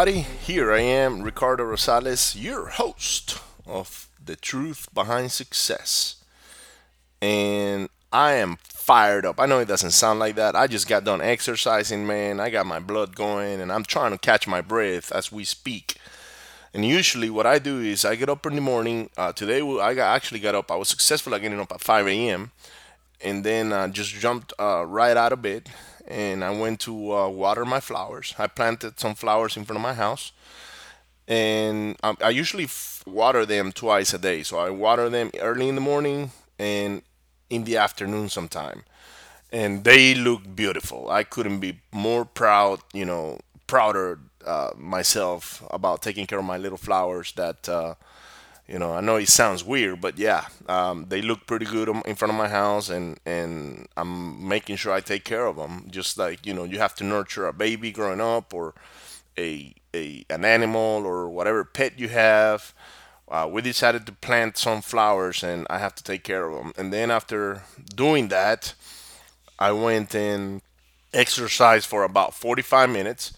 Everybody. Here I am, Ricardo Rosales, your host of The Truth Behind Success. And I am fired up. I know it doesn't sound like that. I just got done exercising, man. I got my blood going, and I'm trying to catch my breath as we speak. And usually, what I do is I get up in the morning. Uh, today, I got, actually got up. I was successful at getting up at 5 a.m. and then uh, just jumped uh, right out of bed and I went to uh, water my flowers. I planted some flowers in front of my house, and I, I usually f- water them twice a day. So I water them early in the morning and in the afternoon sometime, and they look beautiful. I couldn't be more proud, you know, prouder uh, myself about taking care of my little flowers that. Uh, you know, I know it sounds weird, but yeah, um, they look pretty good in front of my house, and and I'm making sure I take care of them. Just like you know, you have to nurture a baby growing up, or a, a an animal, or whatever pet you have. Uh, we decided to plant some flowers, and I have to take care of them. And then after doing that, I went and exercised for about 45 minutes.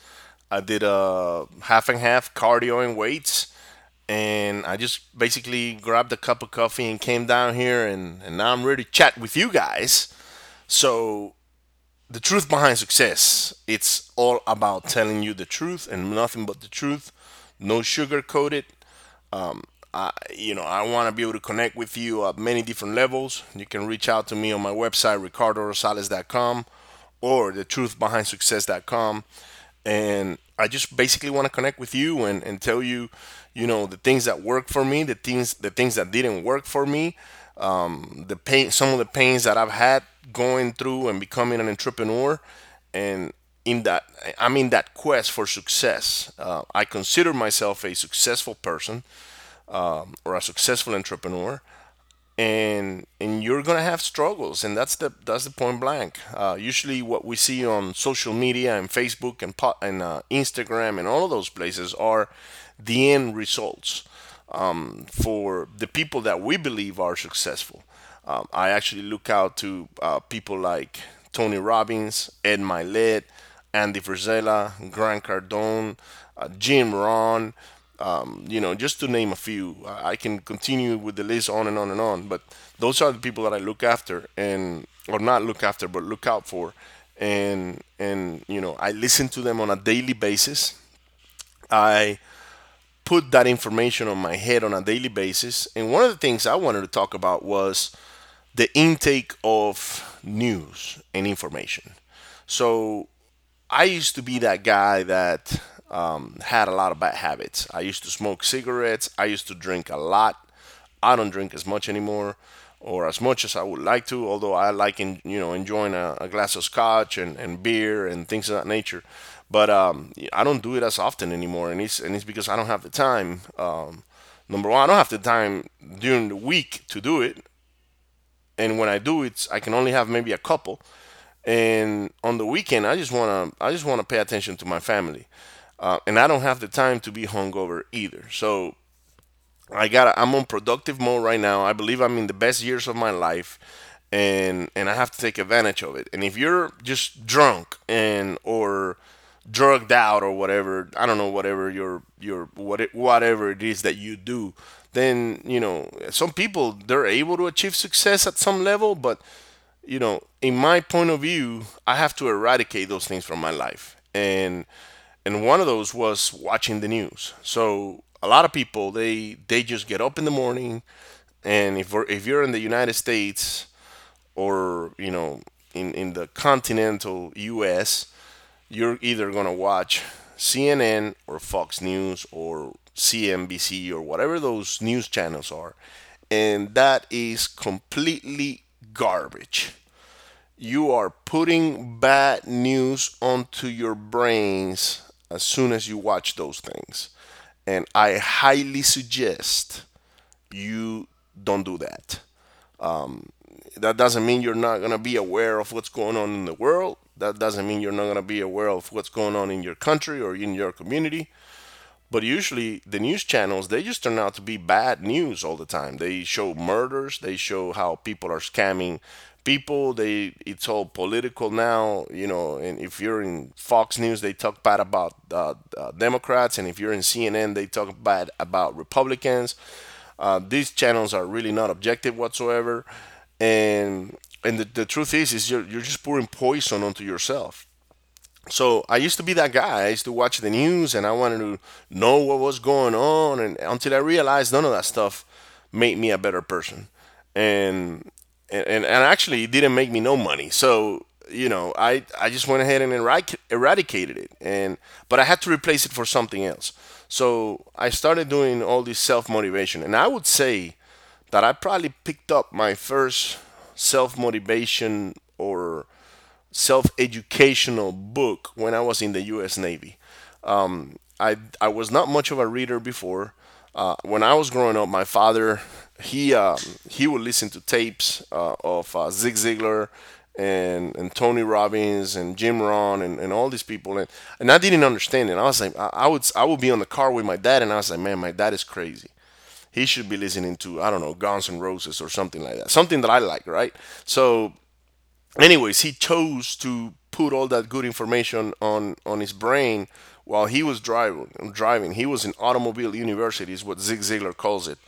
I did a half and half cardio and weights and I just basically grabbed a cup of coffee and came down here, and, and now I'm ready to chat with you guys. So, the truth behind success it's all about telling you the truth and nothing but the truth, no sugar coated. Um, I, you know, I want to be able to connect with you at many different levels. You can reach out to me on my website, ricardorosales.com or thetruthbehindsuccess.com. And I just basically want to connect with you and, and tell you you know the things that work for me the things the things that didn't work for me um, the pain some of the pains that i've had going through and becoming an entrepreneur. And in that i'm in that quest for success. Uh, i consider myself a successful person um, or a successful entrepreneur and and you're gonna have struggles and that's the that's the point blank uh, usually what we see on social media and facebook and and uh, instagram and all of those places are the end results um, for the people that we believe are successful. Um, I actually look out to uh, people like Tony Robbins, Ed Mylett, Andy Frisella, Grant Cardone, uh, Jim Rohn, um, you know, just to name a few. I can continue with the list on and on and on, but those are the people that I look after and or not look after, but look out for. And and you know, I listen to them on a daily basis. I put that information on my head on a daily basis. And one of the things I wanted to talk about was the intake of news and information. So I used to be that guy that um, had a lot of bad habits. I used to smoke cigarettes. I used to drink a lot. I don't drink as much anymore, or as much as I would like to. Although I like, in, you know, enjoying a, a glass of scotch and, and beer and things of that nature. But um, I don't do it as often anymore, and it's and it's because I don't have the time. Um, number one, I don't have the time during the week to do it, and when I do it, I can only have maybe a couple. And on the weekend, I just wanna I just wanna pay attention to my family, uh, and I don't have the time to be hungover either. So I got I'm on productive mode right now. I believe I'm in the best years of my life and and I have to take advantage of it. And if you're just drunk and or drugged out or whatever i don't know whatever your your what it, whatever it is that you do then you know some people they're able to achieve success at some level but you know in my point of view i have to eradicate those things from my life and and one of those was watching the news so a lot of people they they just get up in the morning and if we're, if you're in the united states or you know in in the continental us you're either to watch CNN or Fox News or CNBC or whatever those news channels are. And that is completely garbage. You are putting bad news onto your brains as soon as you watch those things. And I highly suggest you don't do that. Um, that doesn't mean you're not going to be aware of what's going on in the world that doesn't mean you're not going to be aware of what's going on in your country or in your community. But usually the news channels they just turn out to be bad news all the time. They show murders, they show how people are scamming people. They it's all political now, you know. And if you're in Fox News, they talk bad about uh, uh, Democrats, and if you're in CNN, they talk bad about Republicans. Uh, these channels are really not objective whatsoever, and and the, the truth is, is you're, you're just pouring poison onto yourself. So I used to be that guy. I used to watch the news and I wanted to know what was going on, and until I realized none of that stuff made me a better person, and and and, actually it didn't make me no money. So you know, I I just went ahead and eradic- eradicated it, and but I had to replace it for something else. So I started doing all this self motivation, and I would say that I probably picked up my first self motivation or self educational book when I was in the U.S. Navy. Um, I I was not much of a reader before. Uh, when I was growing up, my father he um, he would listen to tapes uh, of uh, Zig Ziglar and and Tony Robbins and Jim Rohn and, and all these people and, and I didn't understand it. I was like I, I would I would be on the car with my dad and I was like man my dad is crazy. He should be listening to I don't know Guns N' Roses or something like that. Something that I like, right? So anyways, he chose to put all that good information on on his brain while he was driving. Driving, he was in automobile university, is what Zig Ziglar calls it,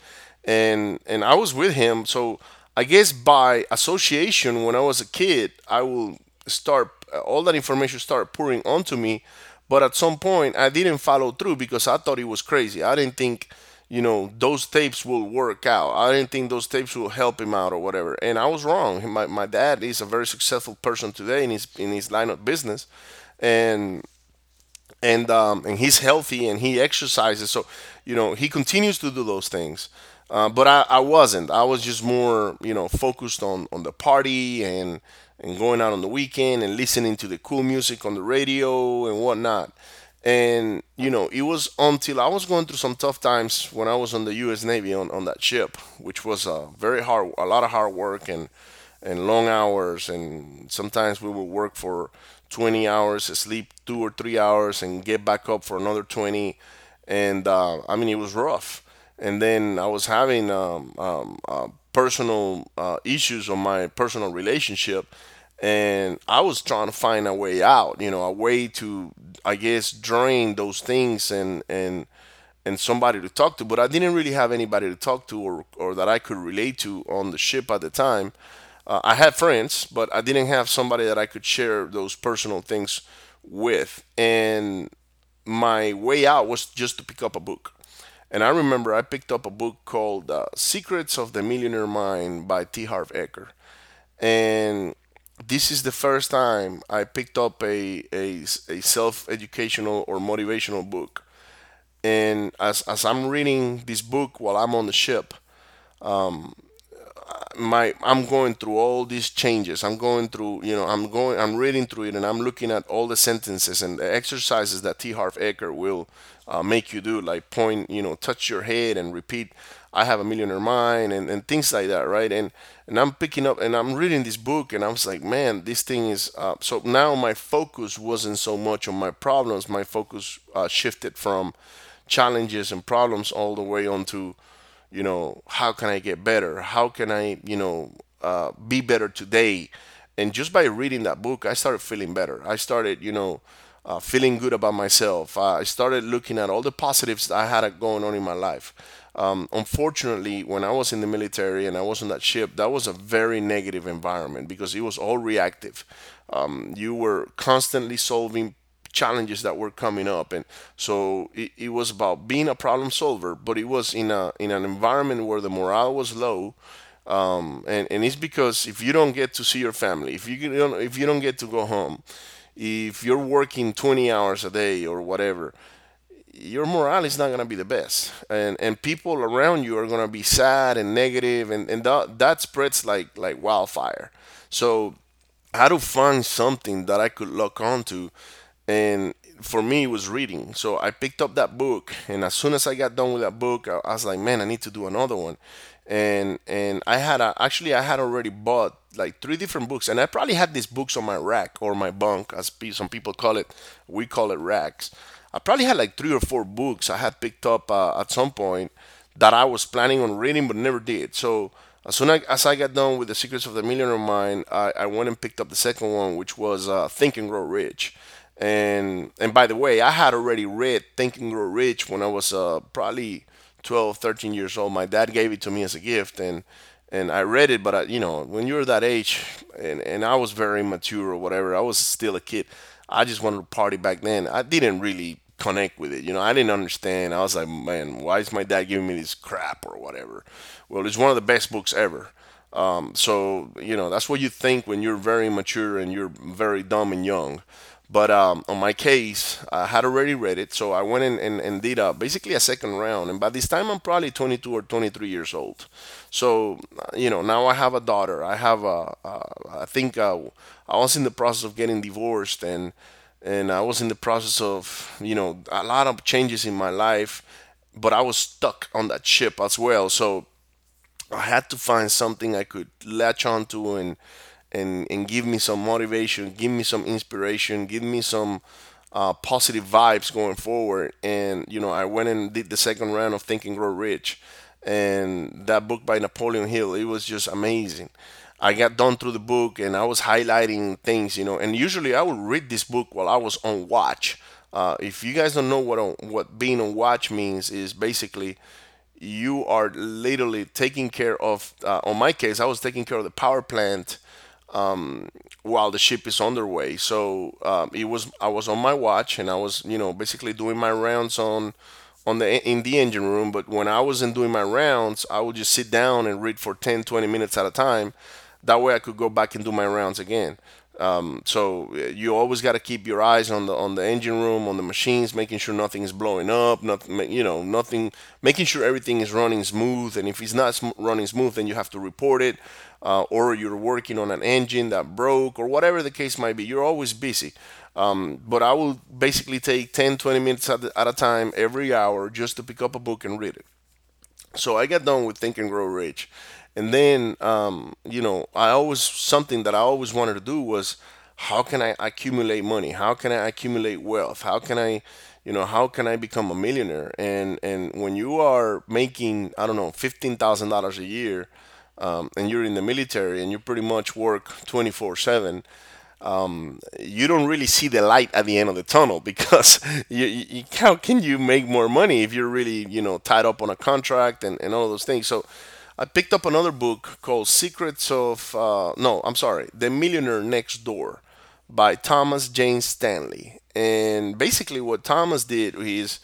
and and I was with him. So I guess by association, when I was a kid, I will start all that information started pouring onto me. But at some point, I didn't follow through because I thought he was crazy. I didn't think you know those tapes will work out. I didn't think those tapes will help him out or whatever. And i was wrong. My, my dad is a very successful person today in his in his line of business. And and um, and he's healthy and he exercises. So you know he continues to do those things. Uh, but I, I wasn't. I was just more you know focused on on the party and and going out on the weekend and listening to the cool music on the radio and whatnot and you know it was until i was going through some tough times when i was on the us navy on, on that ship which was a very hard a lot of hard work and and long hours. And sometimes we would work for 20 hours sleep two or three hours and get back up for another 20 and uh, i mean it was rough. And then i was having um, um, uh, personal uh, issues on my personal relationship and I was trying to find a way out, you know, a way to, I guess, drain those things and and and somebody to talk to. But I didn't really have anybody to talk to or or that I could relate to on the ship at the time. Uh, I had friends, but I didn't have somebody that I could share those personal things with. And my way out was just to pick up a book. And I remember I picked up a book called uh, Secrets of the Millionaire Mind by T. Harv Eker. And this is the first time I picked up a, a, a self educational or motivational book. And as, as I'm reading this book while I'm on the ship, um, my I'm going through all these changes. I'm going through, you know, I'm going, I'm reading through it, and I'm looking at all the sentences and the exercises that T. Harv Eker will uh, make you do, like point, you know, touch your head and repeat, "I have a millionaire mind," and, and things like that, right? And and I'm picking up and I'm reading this book, and I was like, man, this thing is. Uh, so now my focus wasn't so much on my problems. My focus uh, shifted from challenges and problems all the way onto you know how can i get better how can i you know uh, be better today and just by reading that book i started feeling better i started you know uh, feeling good about myself. Uh, i started looking at all the positives that i had going on in my life. Um, unfortunately when i was in the military and i was on that ship that was a very negative environment because it was all reactive. Um, you were constantly solving challenges that were coming up. And so it, it was about being a problem solver but it was in a in an environment where the morale was low. Um, and, and it's because if you don't get to see your family if you don't if you don't get to go home if you're working 20 hours a day or whatever your morale is not going to be the best. And and people around you are going to be sad and negative and and that, that spreads like like wildfire. So how to find something that I could lock onto and for me it was reading. So i picked up that book and as soon as i got done with that book i, I was like man i need to do another one. And and i had a, actually i had already bought like three different books and i probably had these books on my rack or my bunk as some people call it we call it racks I probably had like three or four books I had picked up uh, at some point that I was planning on reading but never did. So as soon as I got done with the Secrets of the Millionaire Mind, I, I went and picked up the second one, which was uh, Think and Grow Rich. And and by the way, I had already read Think and Grow Rich when I was uh, probably 12, 13 years old. My dad gave it to me as a gift, and and I read it. But I, you know, when you're that age, and and I was very mature or whatever, I was still a kid. I just wanted to party back then. I didn't really connect with it. You know, I didn't understand. I was like, man, why is my dad giving me this crap or whatever? Well, it's one of the best books ever. Um, so you know, that's what you think when you're very mature and you're very dumb and young. But um, on my case, I had already read it, so I went in and, and did a, basically a second round. And by this time, I'm probably 22 or 23 years old. So, uh, you know, now I have a daughter. I have a, a I think uh, I was in the process of getting divorced, and and I was in the process of, you know, a lot of changes in my life. But I was stuck on that ship as well. So I had to find something I could latch onto and and and give me some motivation, give me some inspiration, give me some uh, positive vibes going forward. And you know, I went and did the second round of Think and Grow Rich, and that book by Napoleon Hill. It was just amazing. I got done through the book and I was highlighting things, you know. And usually I would read this book while I was on watch. Uh, if you guys don't know what on, what being on watch means, is basically you are literally taking care of. Uh, on my case, I was taking care of the power plant um, while the ship is underway. So um, it was I was on my watch and I was you know basically doing my rounds on on the in the engine room. But when I wasn't doing my rounds, I would just sit down and read for 10, 20 minutes at a time. That way I could go back and do my rounds again. Um, so you always got to keep your eyes on the on the engine room, on the machines, making sure nothing is blowing up, nothing, you know, nothing, making sure everything is running smooth. And if it's not sm- running smooth, then you have to report it, uh, or you're working on an engine that broke, or whatever the case might be. You're always busy. Um, but I will basically take 10, 20 minutes at, at a time every hour just to pick up a book and read it. So I got done with Think and Grow Rich and then, um, you know, I always, something that I always wanted to do was how can I accumulate money? How can I accumulate wealth? How can I, you know, how can I become a millionaire? And, and when you are making, I don't know, $15,000 a year, um, and you're in the military and you pretty much work 24 7, um, you don't really see the light at the end of the tunnel because you, you, how can you make more money if you're really you know tied up on a contract and, and all those things so I picked up another book called Secrets of, uh, no, I'm sorry, The Millionaire Next Door by Thomas James Stanley. And basically, what Thomas did is,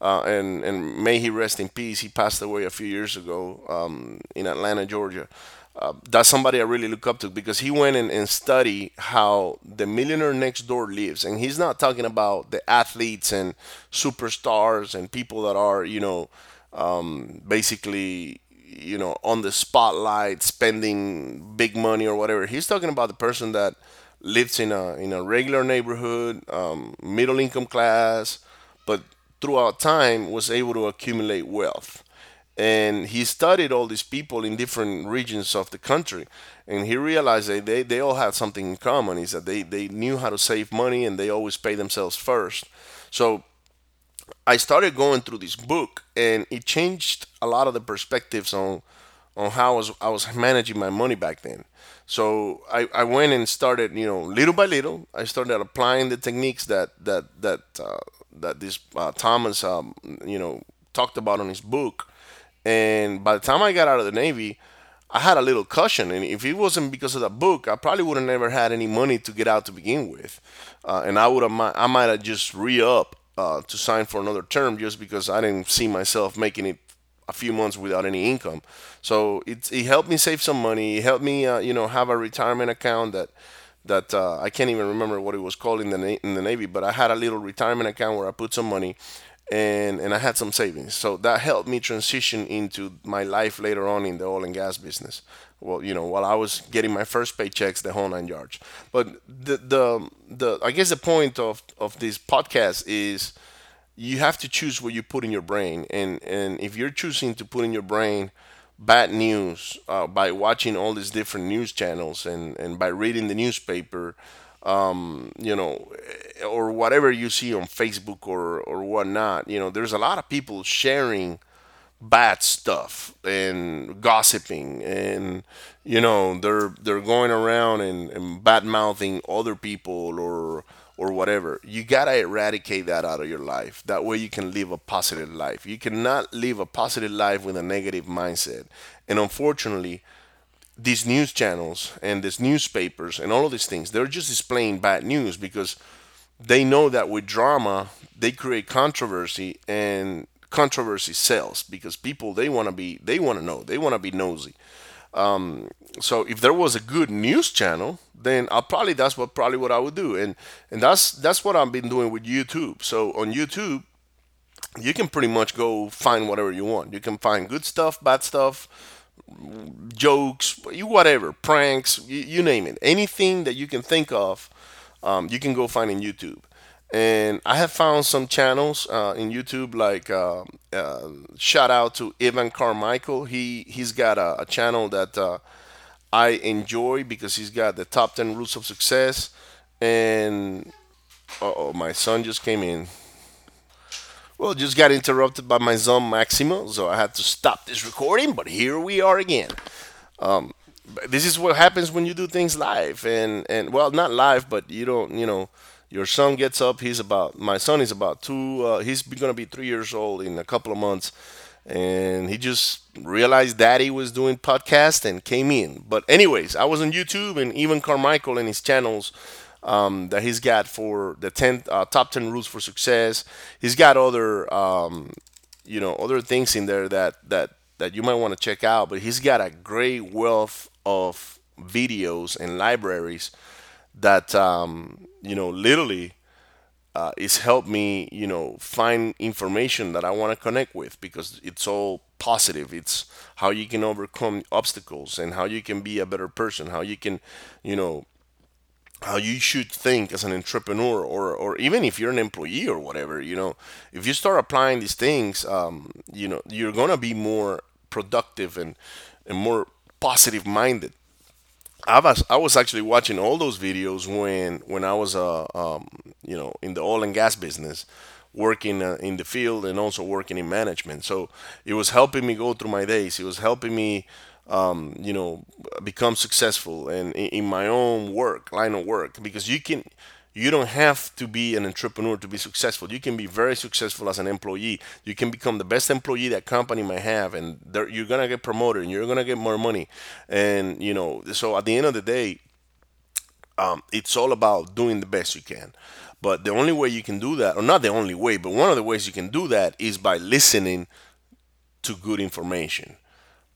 uh, and, and may he rest in peace, he passed away a few years ago um, in Atlanta, Georgia. Uh, that's somebody I really look up to because he went in and studied how the millionaire next door lives. And he's not talking about the athletes and superstars and people that are, you know, um, basically you know on the spotlight spending big money or whatever. He's talking about the person that lives in a in a regular neighborhood um, middle income class but throughout time was able to accumulate wealth. And he studied all these people in different regions of the country and he realized that they, they all had something in common is that they, they knew how to save money and they always pay themselves first. So I started going through this book, and it changed a lot of the perspectives on on how I was I was managing my money back then. So I, I went and started, you know, little by little, I started applying the techniques that that that uh, that this uh, Thomas, um, you know, talked about on his book. And by the time I got out of the Navy, I had a little cushion, and if it wasn't because of that book, I probably would have never had any money to get out to begin with, uh, and I would have I might have just re up uh, to sign for another term just because I didn't see myself making it a few months without any income. So it, it helped me save some money. It helped me, uh, you know, have a retirement account that that uh, I can't even remember what it was called in the in the Navy, but I had a little retirement account where I put some money, and and I had some savings. So that helped me transition into my life later on in the oil and gas business well, you know, while I was getting my first paychecks, the whole nine yards. But the the the I guess the point of of this podcast is you have to choose what you put in your brain, and and if you're choosing to put in your brain bad news uh, by watching all these different news channels and and by reading the newspaper. um, you know, or whatever you see on Facebook or or whatnot. You know, there's a lot of people sharing bad stuff and gossiping and you know they're they're going around and, and bad mouthing other people or or whatever. You gotta eradicate that out of your life. That way you can live a positive life. You cannot live a positive life with a negative mindset. And unfortunately these news channels and these newspapers and all of these things they're just displaying bad news because they know that with drama they create controversy and controversy sells because people they want to be they want to know they want to be nosy. So if there was a good news channel then i probably that's what probably what i would do. And and that's that's what i've been doing with youtube. So on youtube you can pretty much go find whatever you want. You can find good stuff bad stuff jokes you whatever pranks you, you name it. Anything that you can think of um, you can go find in YouTube. And I have found some channels uh, in YouTube, like uh, uh, shout out to Evan Carmichael. He he's got a, a channel that uh, I enjoy because he's got the top ten rules of success. And oh, my son just came in. Well, just got interrupted by my son Maximo, so I had to stop this recording. But here we are again this is what happens when you do things live and and well not live but you don't you know your son gets up he's about my son is about two uh, he's gonna be three years old in a couple of months. And he just realized daddy was doing podcast and came in. But anyways i was on youtube and Evan Carmichael and his channels um, that he's got for the 10 uh, top 10 rules for success. He's got other um, you know other things in there that that that you might want to check out. But he's got a great wealth of videos and libraries that um, you know literally uh, it's helped me you know find information that I want to connect with because it's all positive. It's how you can overcome obstacles and how you can be a better person. How you can you know how you should think as an entrepreneur or, or even if you're an employee or whatever you know if you start applying these things um, you know you're gonna be more productive and and more positive minded. I was I was actually watching all those videos when when I was uh um, you know in the oil and gas business, working uh, in the field and also working in management. So it was helping me go through my days. It was helping me um, you know become successful and in, in my own work line of work because you can you don't have to be an entrepreneur to be successful. You can be very successful as an employee. You can become the best employee that company might have, and you're gonna get promoted and you're gonna get more money. And you know, so at the end of the day, um, it's all about doing the best you can. But the only way you can do that, or not the only way, but one of the ways you can do that is by listening to good information,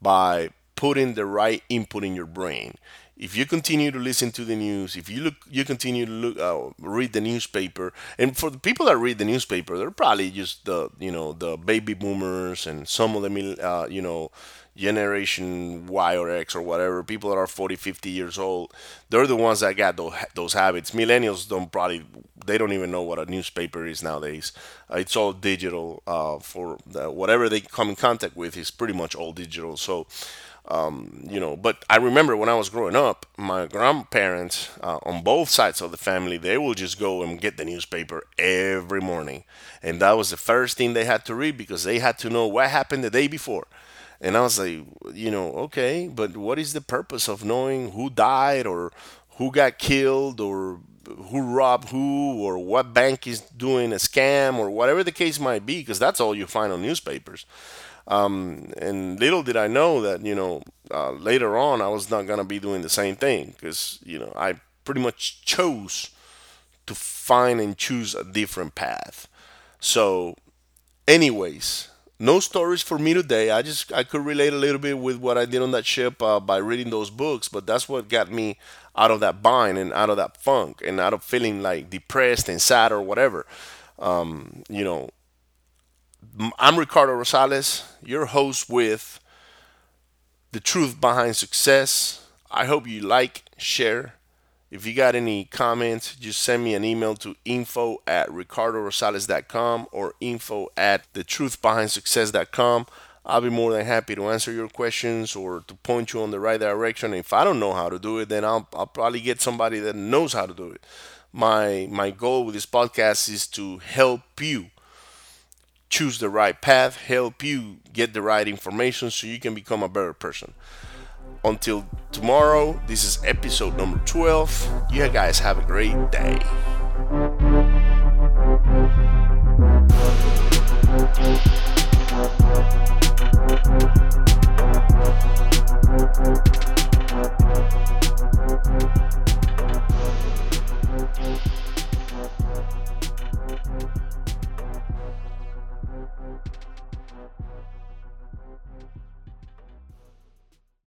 by putting the right input in your brain if you continue to listen to the news, if you look, you continue to look, uh, read the newspaper, and for the people that read the newspaper, they're probably just the, you know, the baby boomers and some of the, uh, you know, generation Y or X or whatever, people that are 40, 50 years old, they're the ones that got those, those habits. Millennials don't probably, they don't even know what a newspaper is nowadays. Uh, it's all digital. Uh, for the, whatever they come in contact with is pretty much all digital. So, um, you know, but I remember when I was growing up, my grandparents uh, on both sides of the family, they will just go and get the newspaper every morning. And that was the first thing they had to read because they had to know what happened the day before. And I was like, you know, okay, but what is the purpose of knowing who died or who got killed or who robbed who or what bank is doing a scam or whatever the case might be? Because that's all you find on newspapers. Um, and little did I know that, you know, uh, later on I was not going to be doing the same thing because, you know, I pretty much chose to find and choose a different path. So, anyways, no stories for me today. I just I could relate a little bit with what I did on that ship uh, by reading those books, but that's what got me out of that bind and out of that funk and out of feeling like depressed and sad or whatever. Um, you know, I'm Ricardo Rosales, your host with The Truth Behind Success. I hope you like, share. If you got any comments, just send me an email to info at ricardorosales.com or info at thetruthbehindsuccess.com. I'll be more than happy to answer your questions or to point you on the right direction. If I don't know how to do it, then I'll, I'll probably get somebody that knows how to do it. My my goal with this podcast is to help you choose the right path, help you get the right information so you can become a better person. Until tomorrow, this is episode number 12. You guys have a great day.